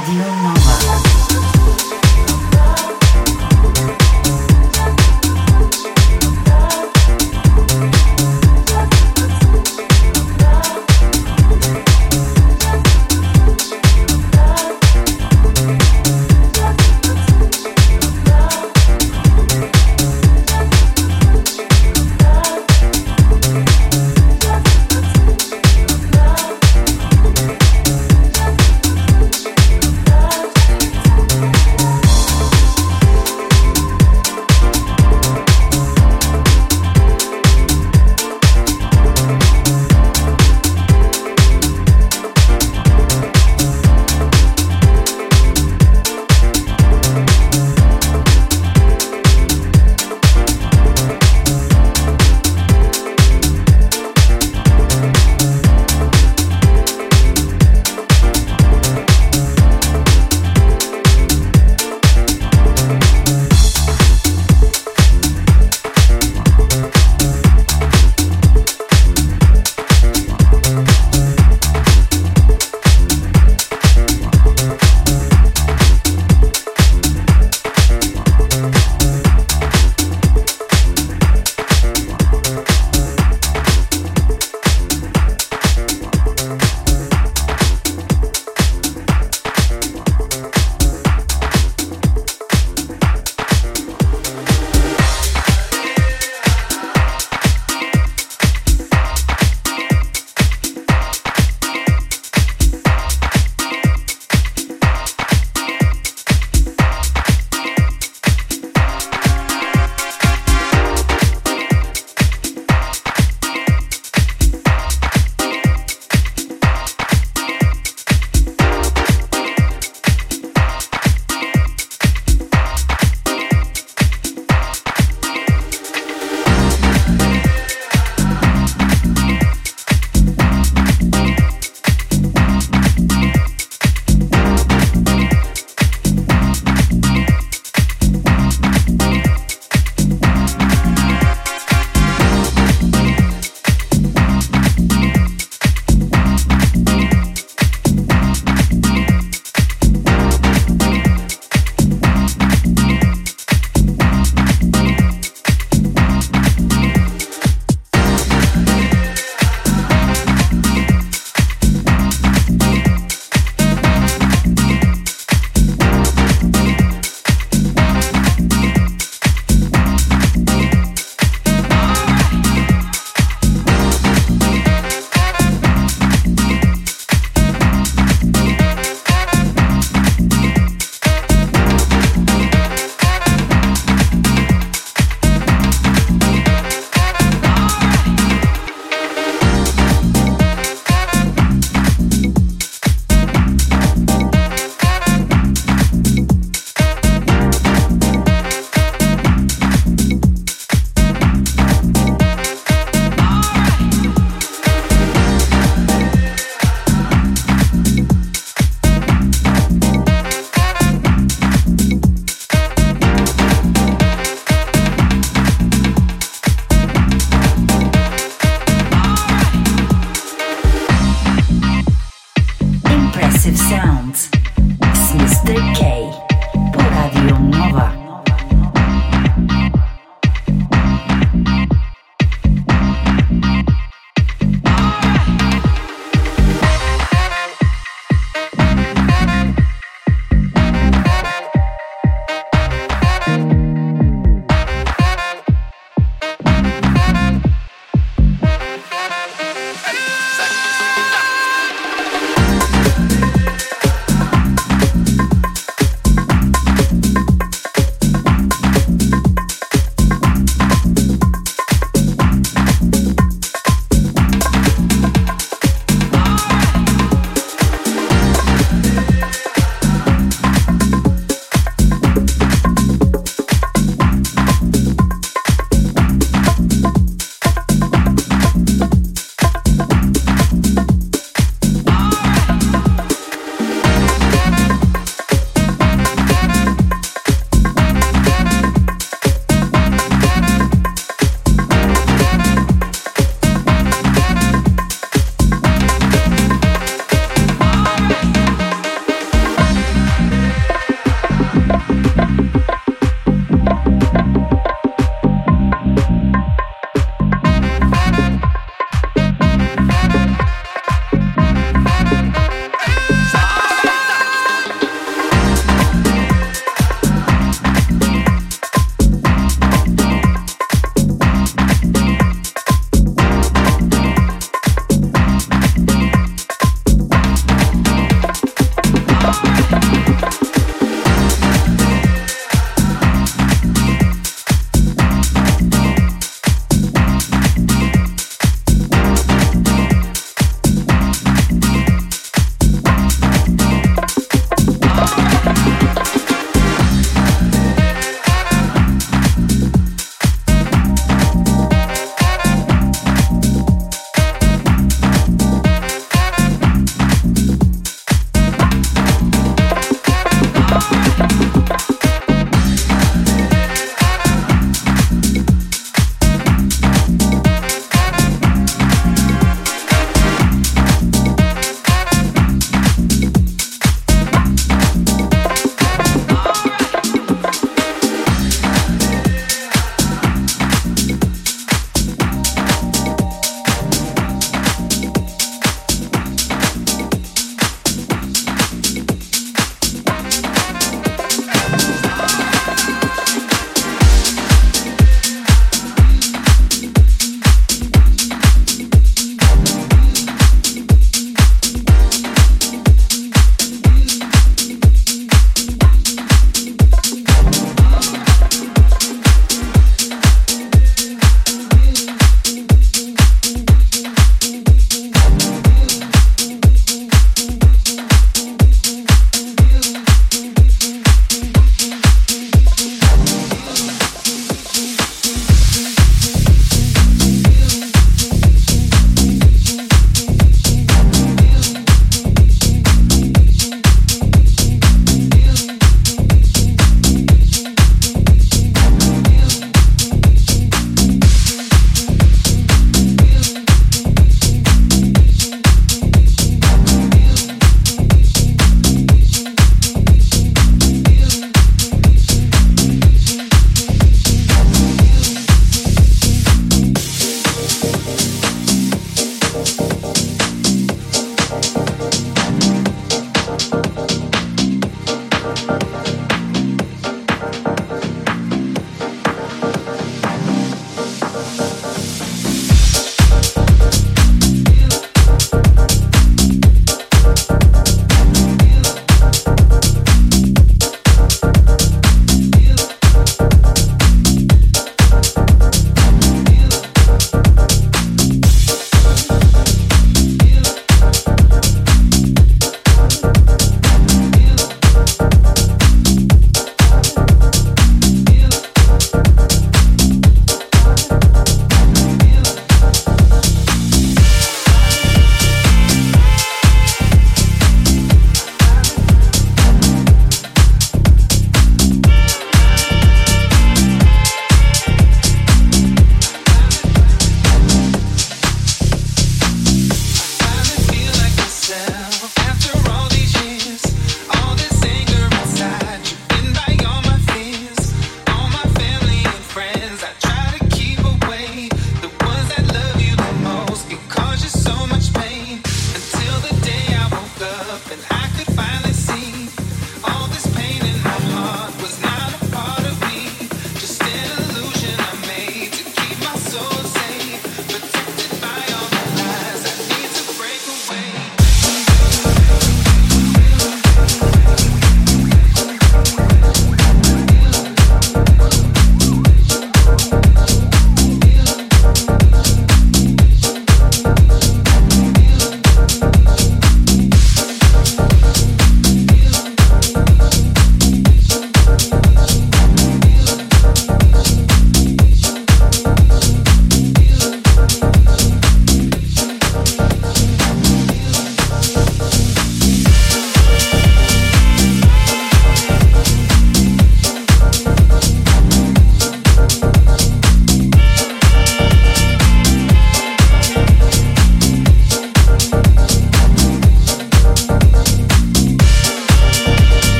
Radio Nova.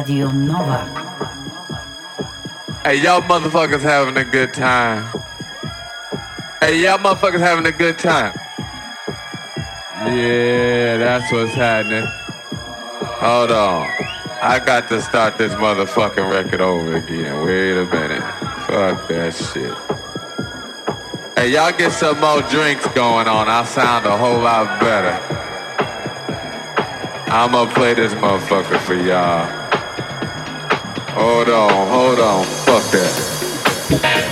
Radio Nova. Hey, y'all motherfuckers having a good time. Hey, y'all motherfuckers having a good time. Yeah, that's what's happening. Hold on. I got to start this motherfucking record over again. Wait a minute. Fuck that shit. Hey, y'all get some more drinks going on. I sound a whole lot better. I'ma play this motherfucker for y'all. Hold on, hold on. Fuck that.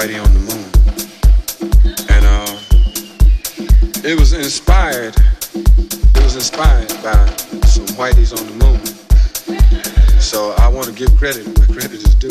Whitey on the Moon. And uh, it was inspired, it was inspired by some Whiteys on the Moon. So I want to give credit where credit is due.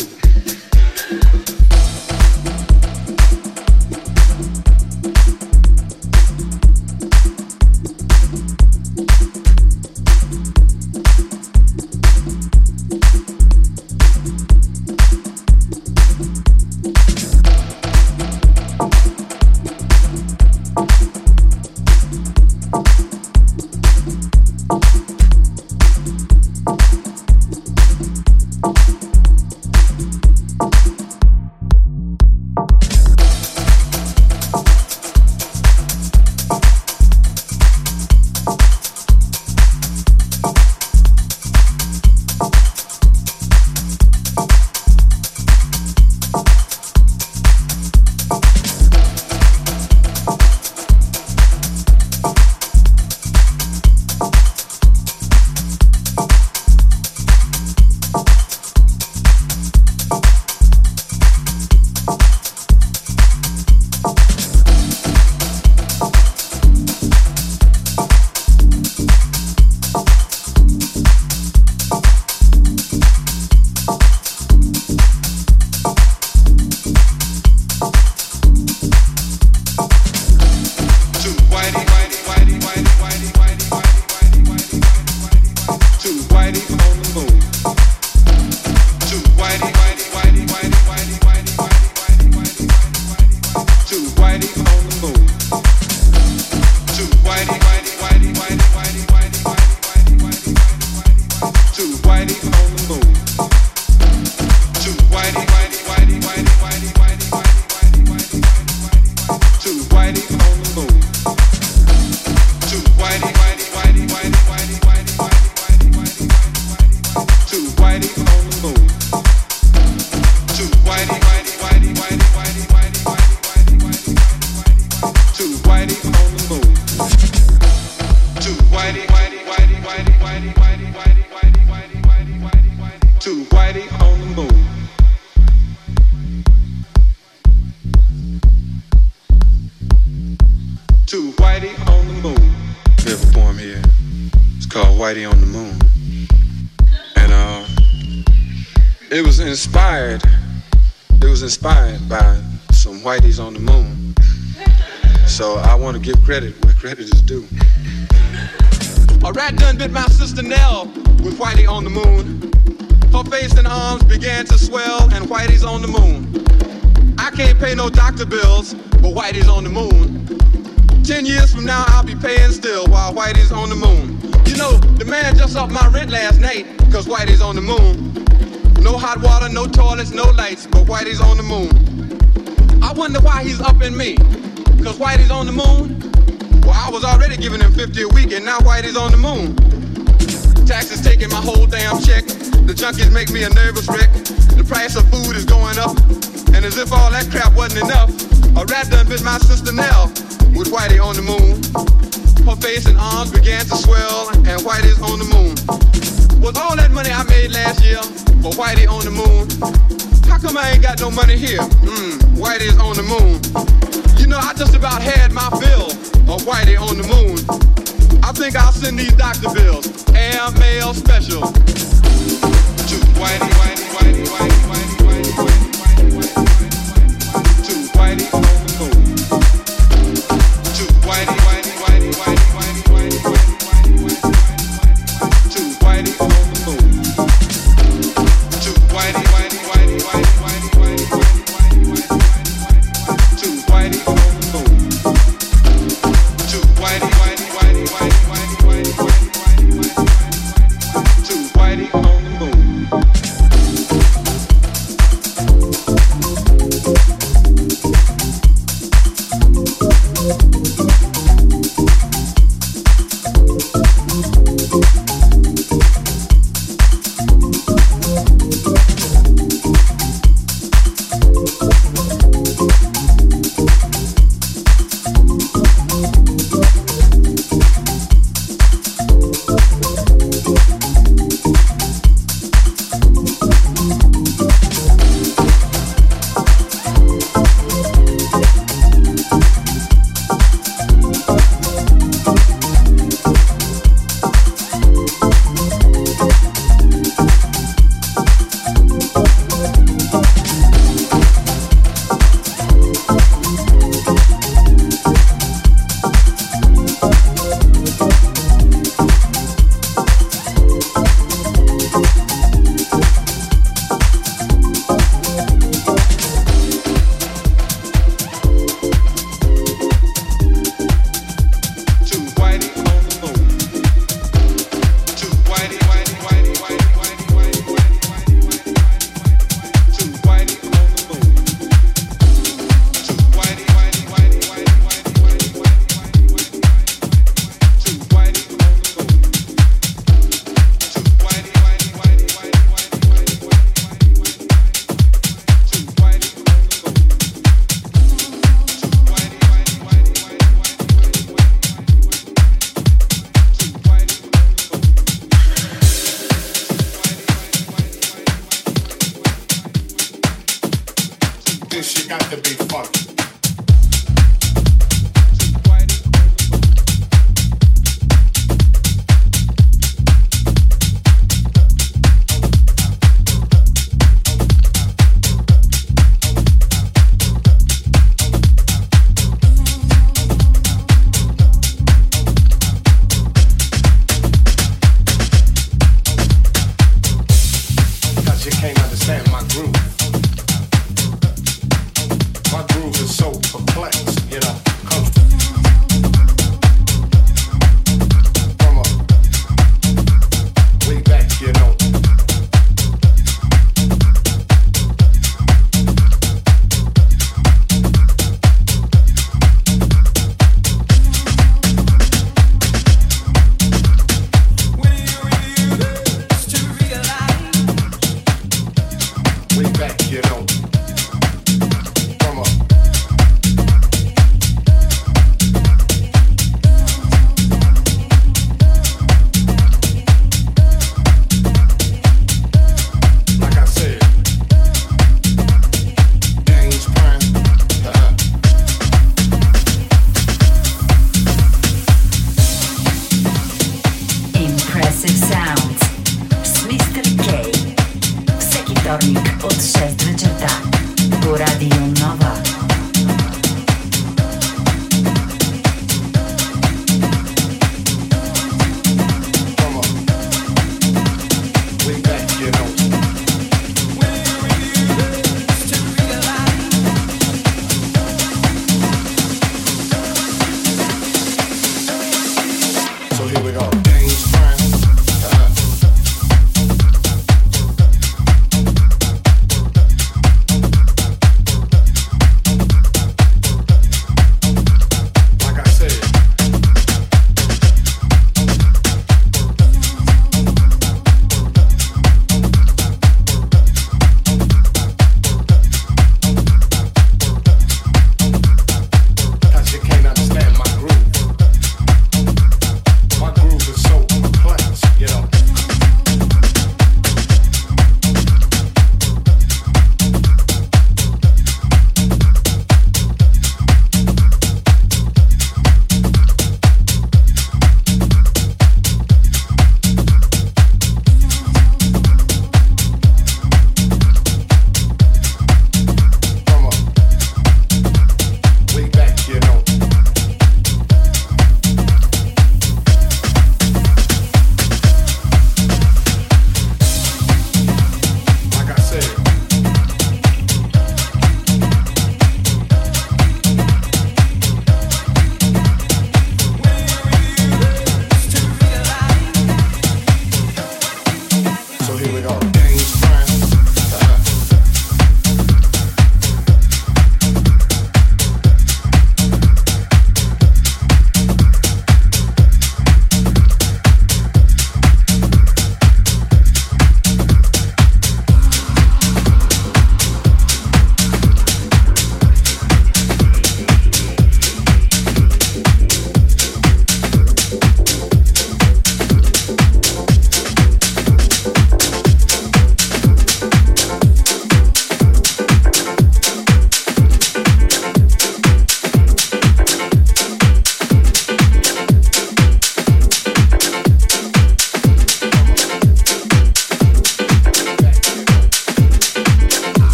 Whitey on the moon. On the moon. Her face and arms began to swell, and Whitey's on the moon. I can't pay no doctor bills, but Whitey's on the moon. Ten years from now, I'll be paying still while Whitey's on the moon. You know, the man just off my rent last night, cause Whitey's on the moon. No hot water, no toilets, no lights, but Whitey's on the moon. I wonder why he's up in me, cause Whitey's on the moon. Well, I was already giving him 50 a week, and now Whitey's on the moon. Taxes taking my whole damn check. The junkies make me a nervous wreck. The price of food is going up, and as if all that crap wasn't enough, a rat done bit my sister Nell with Whitey on the moon. Her face and arms began to swell, and Whitey's on the moon. Was all that money I made last year for Whitey on the moon? How come I ain't got no money here? Mmm, Whitey's on the moon. You know, I just about had my fill or Whitey on the moon. I think I'll send these doctor bills, mail special.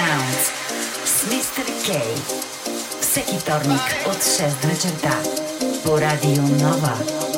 Sounds Mr. K. Seki Tornik od 6 do po Radio Nova.